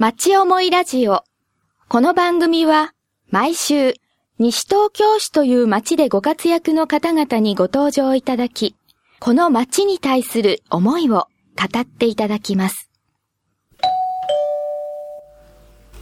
町思いラジオ。この番組は毎週西東京市という町でご活躍の方々にご登場いただき、この町に対する思いを語っていただきます。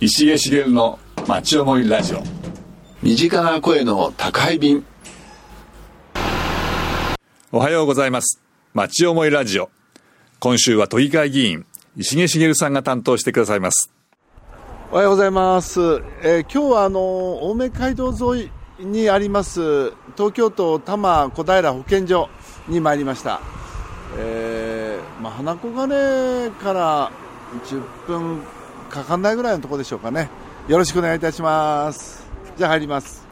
石毛茂の町思いラジオ身近な声の宅配便おはようございます町思いラジオ今週は都議会議員石毛茂さんが担当してくださいますおはようございます。えー今日はあの青梅街道沿いにあります東京都多摩小平保健所に参りました。えーまあ花子金から10分かかんないぐらいのところでしょうかね。よろしくお願いいたします。じゃあ入ります。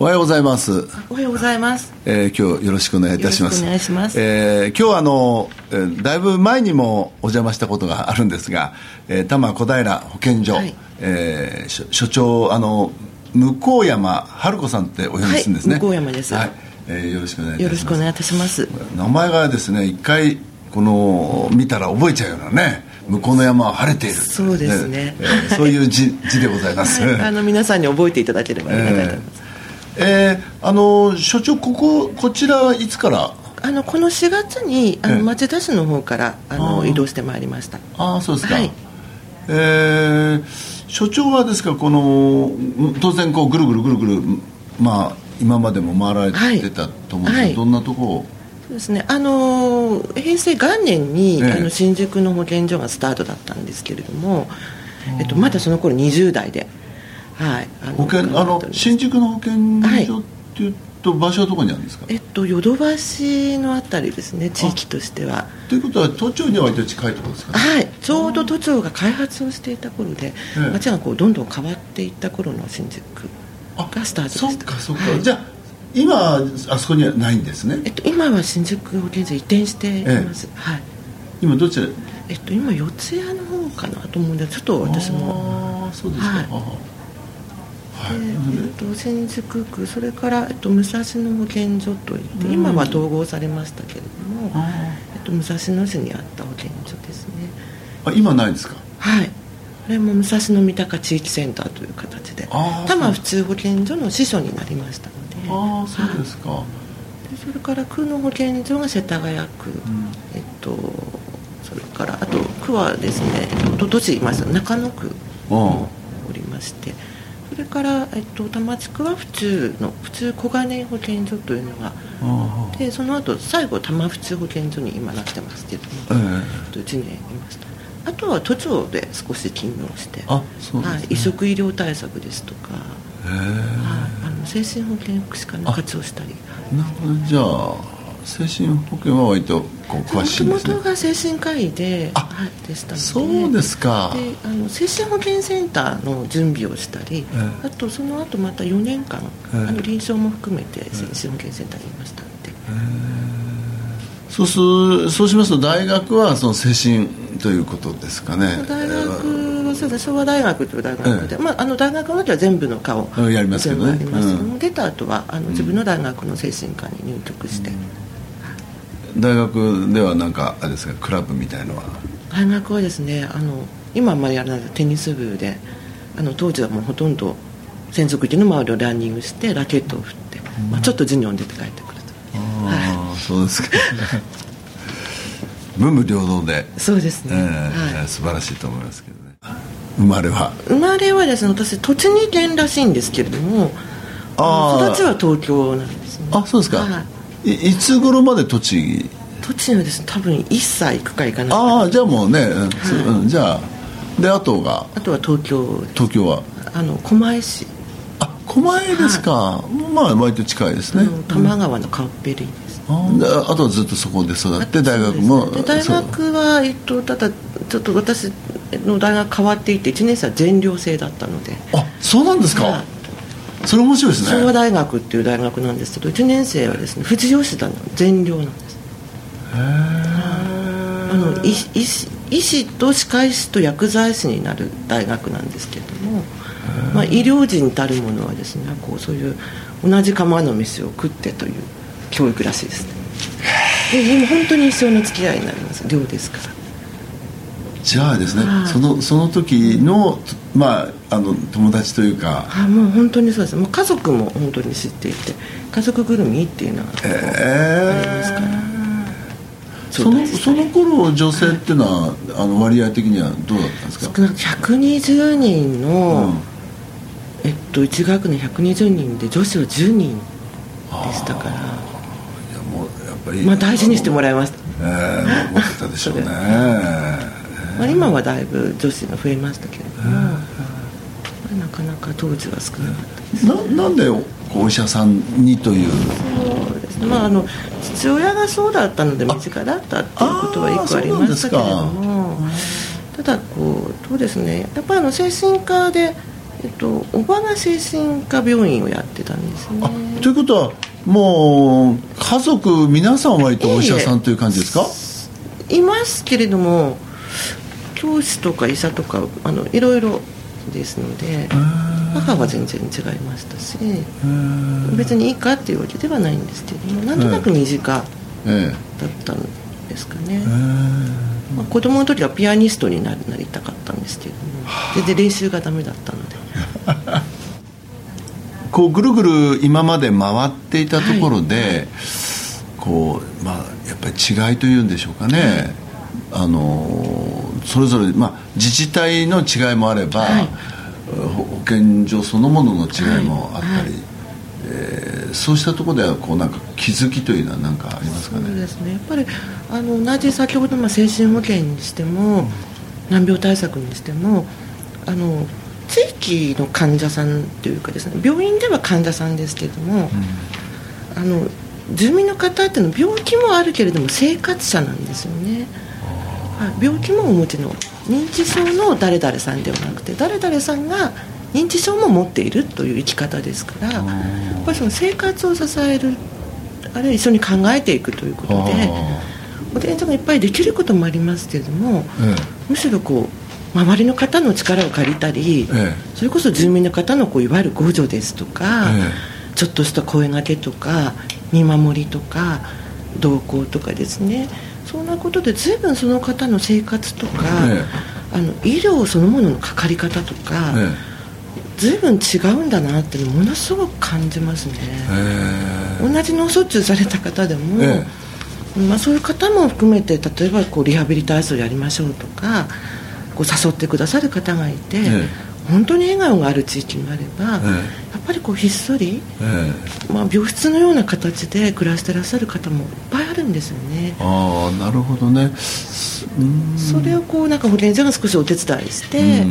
おはようございます、おはようございます。えー今日よろしくお願いいたします。お願いします。えー今日はあの、えーだいぶ前にもお邪魔したことがあるんですが、えー、多摩小平保健所、はい。えー所所長あの向山春子さんってお呼びするんですね、はい向山です。はい。えーよろしくお願いいたします。よろしくお願いいたします。名前がですね一回この見たら覚えちゃうようなね向こうの山は晴れている。そうですね。えーそういう字字でございます、はい、あの皆さんに覚えていただければありがたいと思います。えーあの所長こここちらはいつから？あのこの4月にあええ。の町田市の方からああのー。移動してまいりました。ああそうですか、はい。えー所長はですかこのうん当然こうぐるぐるぐるぐるまあ今までも回られてたと思うんですけど、はい。どんなとこを？そうですね。あの平成元年に、ええ。あの新宿の保健所がスタートだったんですけれども、えっとまだその頃20代で、はい。あ保険あの新宿の保健所っていうと場所はどこにあるんですか、えっとヨドバシのあたりですね地域としては。ということは都庁には割と近いところですか？ねはい、ちょうど都庁が開発をしていた頃で、ええ。街がこうどんどん変わっていった頃の新宿がスタートでした。そっかそっか、はい。じゃあ今あそこにはないんですね？えっと、今は新宿保健所移転しています、はい。今どちら？えっと、今四谷の方かなと思うんでちょっと私も。ああそうですか、はいえっと、新宿区それから、えっと、武蔵野保健所といって今は統合されましたけれども、あえっと、武蔵野市にあった保健所ですね。あ今ないですか？はい。これも武蔵野三鷹地域センターという形で多摩普通保健所の支所になりましたので。ああそうですか、でそれから区の保健所が世田谷区、えっとそれからあと区はですねおととしいました中野区もおりましてそれから、えっと、多摩地区は普通の普通小金井保健所というのがあでその後最後多摩普通保健所に今なってますけども、ええ。っと1年いました。あとは都庁で少し勤務をしてあそうですね。はい、移植医療対策ですとか、え。へはい、あの精神保健福祉課の活動をしたりえなるほど。じゃあ精神保健は割とこう詳しいんですね。もともとが精神科医であはい、でしたので。そうですか。であの精神保健センターの準備をしたり、ええ。あとその後また4年間、ええ。あの臨床も含めて精神保健センターにいましたので、そうすそうしますと大学はその精神ということですかね。大学はそうです昭和大学という大学で、えまあ、あの大学の時は全部の科をうんやりますけどね。うん。出た後はあの自分の大学の精神科に入局して、大学ではなんかあれですかクラブみたいのは？大学はですねあの今あんまりやらないテニス部で。あの当時はもうほとんど専属機の周りをランニングしてラケットを振って、まあ、ちょっと授業に出て帰ってくると。ああそうですか。文武両道で、そうですね、ええはい、素晴らしいと思いますけどね。生まれは？生まれはですね私栃木県らしいんですけれども育ちは東京なんですね。あそうですか、はいい、いつ頃まで栃木栃木はですね多分1歳行くか行かな。いかああじゃあもうね、うんじゃあであとが？あとは東京東京は？あの狛江市、あ狛江ですか、まあ割と近いですね、多摩川のカウペリです、あであとはずっとそこで育って大学もねで大学は、えっと、ただちょっと私の大学変わっていて1年生は全寮制だったのであそう。なんですか、はいそれ面白いですね。昭和大学っていう大学なんですけど1年生はですね富士吉田の。全寮なんです。あの医医師医師と歯科医師と薬剤師になる大学なんですけれども、まあ、医療人たるものはですねこうそういう同じ釜の飯を食ってという教育らしいですね。ででも本当に一生の付き合いになります。寮ですからじゃあですね、はい。そのその時のまああの友達というかあもう本当にそうです。もう家族も本当に知っていて家族ぐるみっていうのがありますから、そのです。その頃女性っていうのはあの割合的にはどうだったんですか？少なくとも120人の、うん。えっと1学年120人で女子は10人でしたから。いやもうやっぱり。まあ大事にしてもらいました、ええ思ってたでしょうね。そまあ、今はだいぶ女子が増えましたけれども、まあなかなか当時は少なかったです。ななんでお医者さんにという？そうですね。まああの父親がそうだったので身近だったっていうことは一個ありましたけれども。ただこうそうですね。やっぱりあの精神科で、えっと、おばが精神科病院をやってたんですね。あということはもう家族皆さん割とお医者さんという感じですか？いますけれども教師とか医者とかあのいろいろですので母は全然違いましたし別にいいかっていうわけではないんですけれどもなんとなく身近だえったんですかね、まあ、子供の時はピアニストになりなりたかったんですけれども全然練習がダメだったので。え こうぐるぐる今まで回っていたところで、こうまあやっぱり違いというんでしょうかね、あのそれぞれ、まあ、自治体の違いもあれば、はい。ほ保健所そのものの違いもあったり、はい。はいえーそうしたところではこうなんか気づきというのは何かありますかそうねですね。やっぱりあの同じ先ほどまあ精神保健にしても難病対策にしてもあの地域の患者さんというかですね病院では患者さんですけれども、あの住民の方っていうのは病気もあるけれども生活者なんですよね、はい、病気もお持ちの認知症の誰々さんではなくて誰々さんが認知症も持っているという生き方ですからやっぱりその生活を支えるあるいは一緒に考えていくということであお店長がいっぱいできることもありますけれどもえむしろこう周りの方の力を借りたり、えそれこそ住民の方のこういわゆる互助ですとか、えちょっとした声掛けとか見守りとか同行とかですねそんなことで随分その方の生活とか、えあの医療そのもののかかり方とか、え随分違うんだなっていうのをものすごく感じますね。え。同じ脳卒中された方でも、えまあ、そういう方も含めて例えばこうリハビリ体操やりましょうとかこう誘ってくださる方がいて、え本当に笑顔がある地域もあれば、えやっぱりこうひっそり、ええ。まあ、病室のような形で暮らしてらっしゃる方もいっぱいあるんですよね。ああなるほどね。うん。それをこうなんか保健所が少しお手伝いして、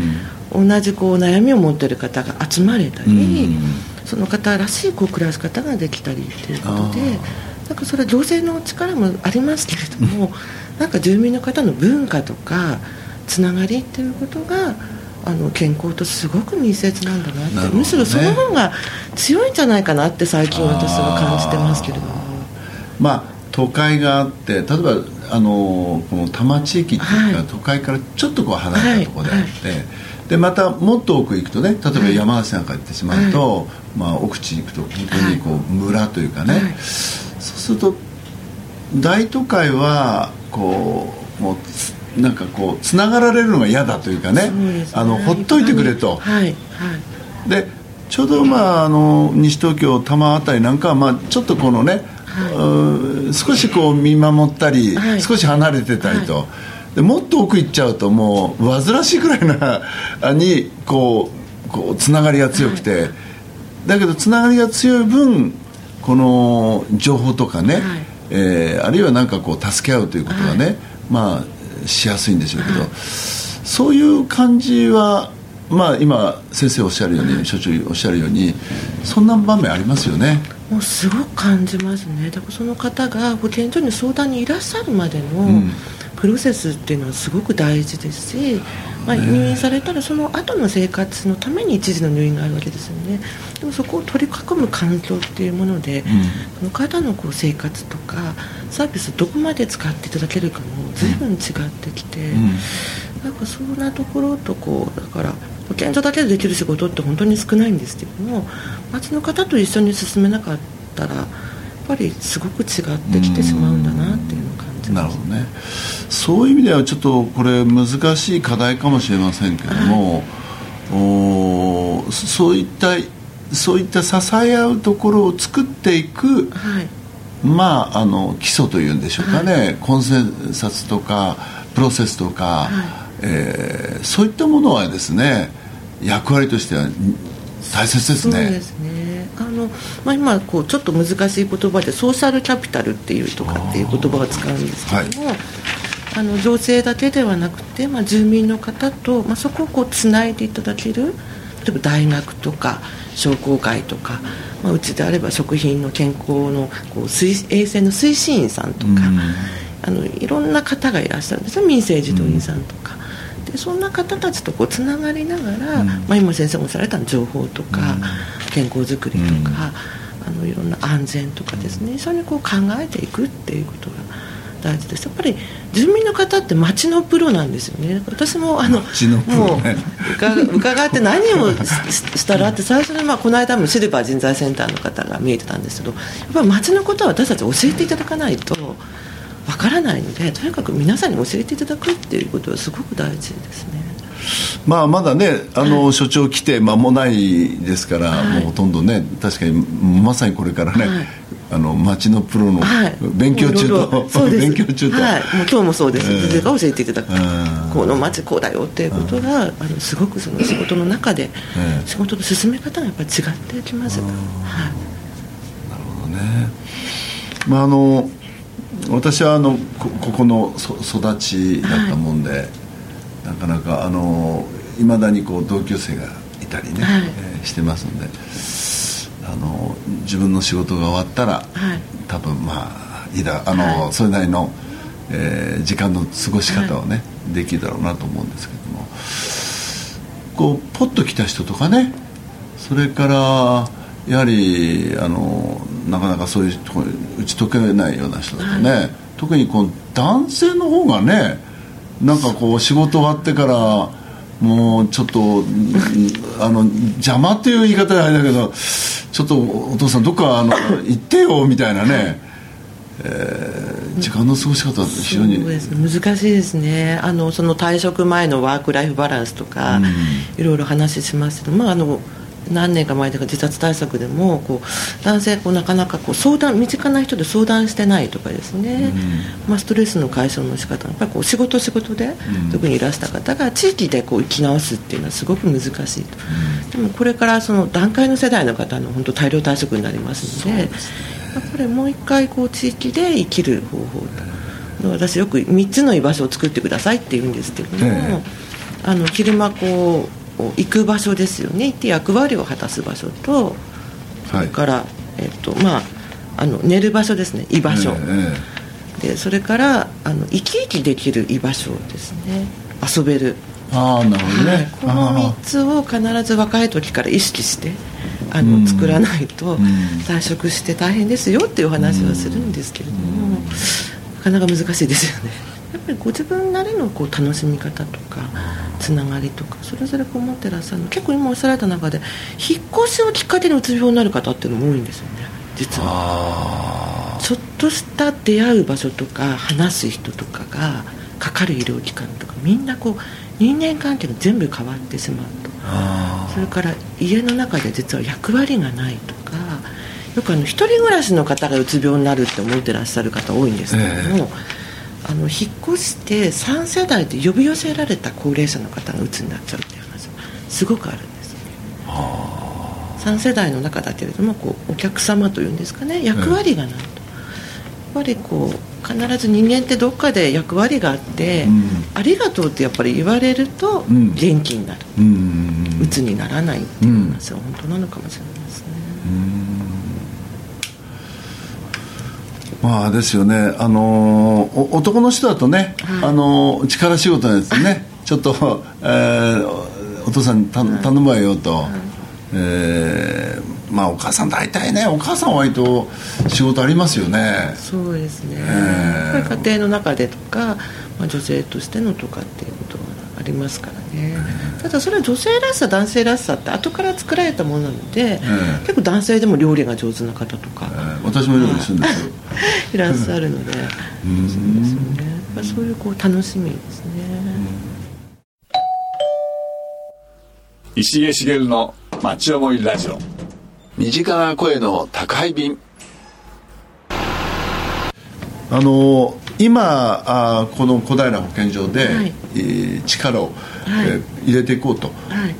同じこう悩みを持っている方が集まれたり、うん。その方らしいこう暮らし方ができたりということでなんかそれは行政の力もありますけれども、なんか住民の方の文化とかつながりっていうことがあの健康とすごく密接なんだなって。ね。むしろその方が強いんじゃないかなって最近私は感じてますけれども。まあ都会があって例えばあのこの多摩地域っていうか、はい。都会からちょっとこう離れたところであって、でまたもっと奥行くとね例えば山梨なんか行ってしまうと、まあ、奥地に行くと本当にこう村というかね、はい。そうすると大都会はこうもうつなんかこうつながられるのが嫌だというかね。ね。あのほっといてくれと。はい。はい。でちょうどまああの西東京多摩あたりなんかはまあちょっとこのね、うん少しこう見守ったり、はい。少し離れてたりと、でもっと奥行っちゃうともう煩わしいくらいなあ にこうこうつながりが強くて、だけどつながりが強い分この情報とかね、はい。えーあるいはなんかこう助け合うということがね、まあしやすいんでしょうけど、そういう感じはまあ今先生おっしゃるように、所長おっしゃるようにそんな場面ありますよね。もうすごく感じますね。だからその方が保健所に相談にいらっしゃるまでのん。プロセスっていうのはすごく大事ですし、まあ、入院されたらその後の生活のために一時の入院があるわけですよね。でもそこを取り囲む環境っていうもので、その方のこう生活とかサービスをどこまで使っていただけるかも随分違ってきて、なんかそんなところとこうだから保健所だけでできる仕事って本当に少ないんですけども町の方と一緒に進めなかったらやっぱりすごく違ってきてしまうんだなっていうのをなるほどね。そういう意味ではちょっとこれ難しい課題かもしれませんけども、おーそういったそういった支え合うところを作っていく、はい。まああの基礎というんでしょうかね、コンセンサスとかプロセスとか、えーそういったものはですね役割としては大切ですそうねですね。あの、まあ、今こうちょっと難しい言葉でソーシャルキャピタルっていうとかっていう言葉を使うんですけども、あの行政だけではなくて、まあ、住民の方と、まあ、そこをこうつないでいただける例えば大学とか商工会とか、まあ、うちであれば食品の健康のこう推衛生の推進員さんとか、あのいろんな方がいらっしゃるんですよ民生児童員さんとか。でそんな方たちとこうつながりながら、まあ、今先生もおっしゃられた情報とか、健康づくりとか、あのいろんな安全とかですね一緒にこう考えていくっていうことが大事です。やっぱり住民の方って町のプロなんですよね。私もあのもうね伺伺って何をししたらって最初に、まあ、この間もシルバー人材センターの方が見えてたんですけどやっぱり町のことは私たち教えていただかないとわからないのでとにかく皆さんに教えていただくっていうことはすごく大事ですね。まあまだねあの、所長来て間もないですから、はい。もうほとんどね確かにまさにこれからね、はい。あの町のプロのはい、勉強中とろそうです。勉強中と、はい、もう今日もそうです、ええ。先生が教えていただく、うん。この街こうだよっていうことが、あのすごくその仕事の中で、ええ。仕事の進め方がやっぱり違ってきます、はい。ね。まああの私はあのこここのそ育ちだったもんで、なかなかあのいまだにこう同級生がいたりね、はい。えーしてますのであの自分の仕事が終わったら、はい。多分まあいいだあの、はい。それなりの、えー時間の過ごし方をね、できるだろうなと思うんですけどもこうポッと来た人とかねそれからやはりあのなかなかそういうとこ打ち解けないような人だとね、特にこう男性の方がねなんかこう仕事終わってからもうちょっとうんあの邪魔っていう言い方はあれだけどちょっとお父さんどっかあの 行ってよみたいなね、えー時間の過ごし方非常に難しいですね。あのその退職前のワーク・ライフ・バランスとか、いろいろ話しますけど、まあ、あの何年か前とか自殺対策でもこう男性こうなかなかこう相談身近な人で相談してないとかですね、まあ、ストレスの解消の仕方やっぱりこう仕事仕事で、特にいらした方が地域でこう生き直すっていうのはすごく難しいと、でもこれからその段階の世代の方の本当大量退職になりますのでやっぱりもう一回こう地域で生きる方法と私よく3つの居場所を作ってくださいって言うんですけども、え。あの昼間こう行く場所ですよね。行って役割を果たす場所とそはい。れから、えっとまあ、あの寝る場所ですね。居場所、えでそれからあの生き生きできる居場所ですね。遊べる、えああなるほどね、はい、この3あつを必ず若い時から意識してあうん。の作らないとん。退職して大変ですよっていうお話はするんですけれどもなかなか難しいですよねやっぱりご自分なりのこう楽しみ方とかつながりとかそれぞれこう持ってらっしゃるの結構今おっしゃられた中で引っ越しをきっかけにうつ病になる方っていうのも多いんですよね実は。あちょっとした出会う場所とか話す人とかがかかる医療機関とかみんなこう人間関係が全部変わってしまうと。あそれから家の中で実は役割がないとかよくあの一人暮らしの方がうつ病になるって思ってらっしゃる方多いんですけども、あの引っ越して3世代で呼び寄せられた高齢者の方がうつになっちゃうっていう話もすごくあるんです。よね3世代の中だけれどもこうお客様というんですかね役割がないと、やっぱりこう必ず人間ってどっかで役割があって、うん。ありがとうってやっぱり言われるとん。元気になる、うん。うんうつにならないっていう話は本当なのかもしれないですね、まあですよね。あのーお男の人だとね、はい。あのー力仕事のやつね。ちょっと、えーお父さんにた頼むわよと、えーまあお母さん大体ねお母さんは割と仕事ありますよね。そうですね、えやっぱり家庭の中でとか、まあ、女性としてのとかっていうことはありますからね、ただそれは女性らしさ男性らしさって後から作られたものなので、え結構男性でも料理が上手な方とか、えー私も料理するんですよいらっしゃ るので。そうですよね。そういうこう楽しみですね。石毛茂の町思いラジオ。身近な声の宅配便。あの今あこの小平保健所で、はい。えー力を、はい。えー入れていこうと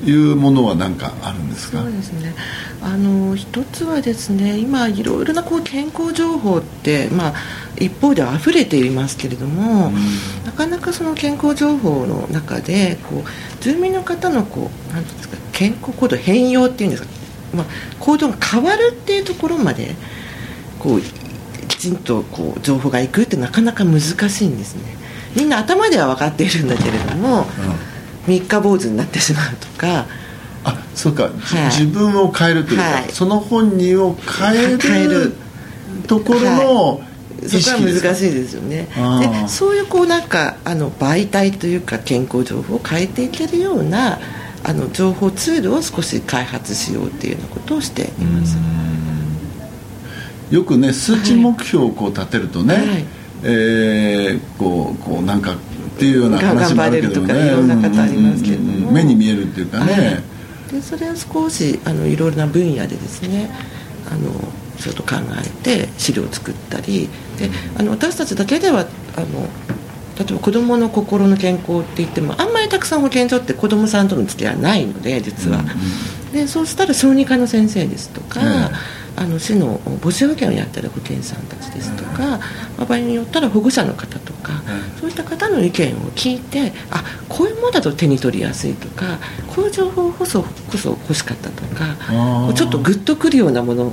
い。うものは何かあるんですか、そうですね。あの一つはですね今いろいろなこう健康情報って、まあ、一方では溢れていますけれども、なかなかその健康情報の中でこう住民の方のこうなんですか健康行動変容っていうんですか、まあ、行動が変わるっていうところまでこうきちんとこう情報がいくってなかなか難しいんですね。みんな頭では分かっているんだけれども、三日坊主になってしまうとかあそうか、じはい。自分を変えるというか、はい。その本人を変える変える。ところの意そこは難しいですよね。でそういうこうなんかあの媒体というか健康情報を変えていけるようなあの情報ツールを少し開発しようっていうようなことをしていますよくね数値目標をこう立てるとね、はい。えーこうこうなんかっていうような話もあるけどもね。頑張れるとかいろんな方ありますけれどもうんうんうん。目に見えるっていうかね、はい。でそれを少しあのいろいろな分野でですねあのちょっと考えて資料を作ったり。であの私たちだけではあの例えば子どもの心の健康って言ってもあんまりたくさん保健所って子どもさんとの付き合いはないので実は、でそうしたら小児科の先生ですとか、えあの市の母子保健をやってる保健師さんたちですとか、まあ場合によったら保護者の方とか、そういった方の意見を聞いてあこういうものだと手に取りやすいとかこういう情報こそこそ欲しかったとかちょっとグッとくるようなものを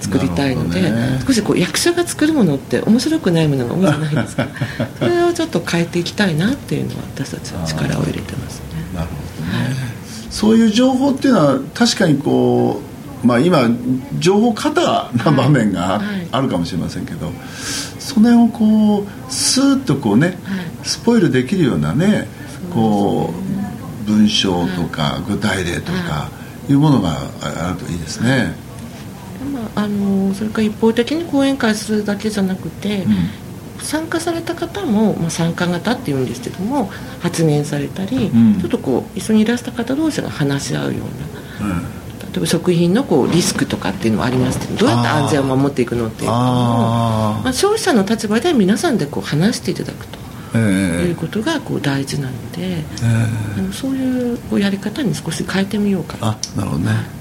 作りたいので、ね。少しこう役所が作るものって面白くないものが多いじゃないですか それをちょっと変えていきたいなっていうのは私たちは力を入れてますね。なるほどね。そういう情報っていうのは確かにこうまあ今情報過多な場面がはい。はいあるかもしれませんけど、その辺をこうスーッとこうね、スポイルできるようなねこう文章とか具体例とかい。うものがあるといいですね。まあ、あのそれから一方的に講演会するだけじゃなくて、参加された方も、まあ、参加型っていうんですけども発言されたり、ん。ちょっとこう一緒にいらした方同士が話し合うような、例えば食品のこうリスクとかっていうのはありますけどどうやって安全を守っていくのっていう。のをあまあ、消費者の立場で皆さんでこう話していただくと。あ、え。いうえことがこう大事なので、あのそういうこうやり方に少し変えてみようかな。あなるほどね。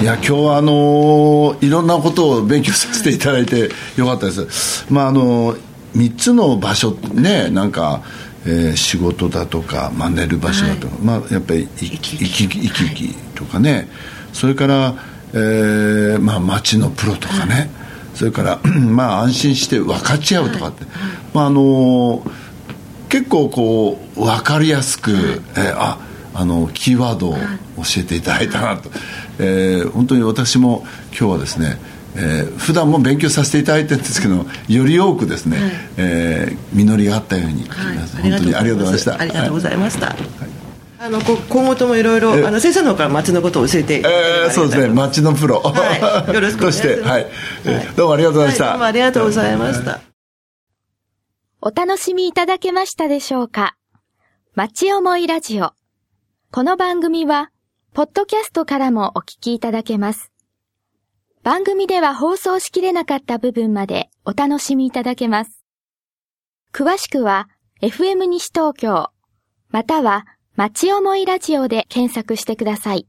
いや今日はあのーいろんなことを勉強させていただいてよかったです。まああの3つの場所ねなんか、えー仕事だとか、まあ、寝る場所だとか、まあやっぱり生き生き生きとかね。それから、えーまあ街のプロとかね、それから まあ安心して分かち合うとかって、まああのー結構こう分かりやすく、えーああのキーワードを教えていただいたなと、えー本当に私も今日はですね、えー普段も勉強させていただいてるんですけどより多くですね、はい。えー実りがあったように、はい。本当にありがとうございました。ありがとうごいざいました。あのこ今後ともいろいろえあの先生の方から町のことを教えていただえーそうですね。町のプロ、はい。よろしくお願いします。として、はい。えーどうもありがとうございました、はいどうもありがとうございました。お楽しみいただけましたでしょうか。町思いラジオ。この番組は、ポッドキャストからもお聞きいただけます。番組では放送しきれなかった部分までお楽しみいただけます。詳しくは、FM 西東京、または、町思いラジオで検索してください。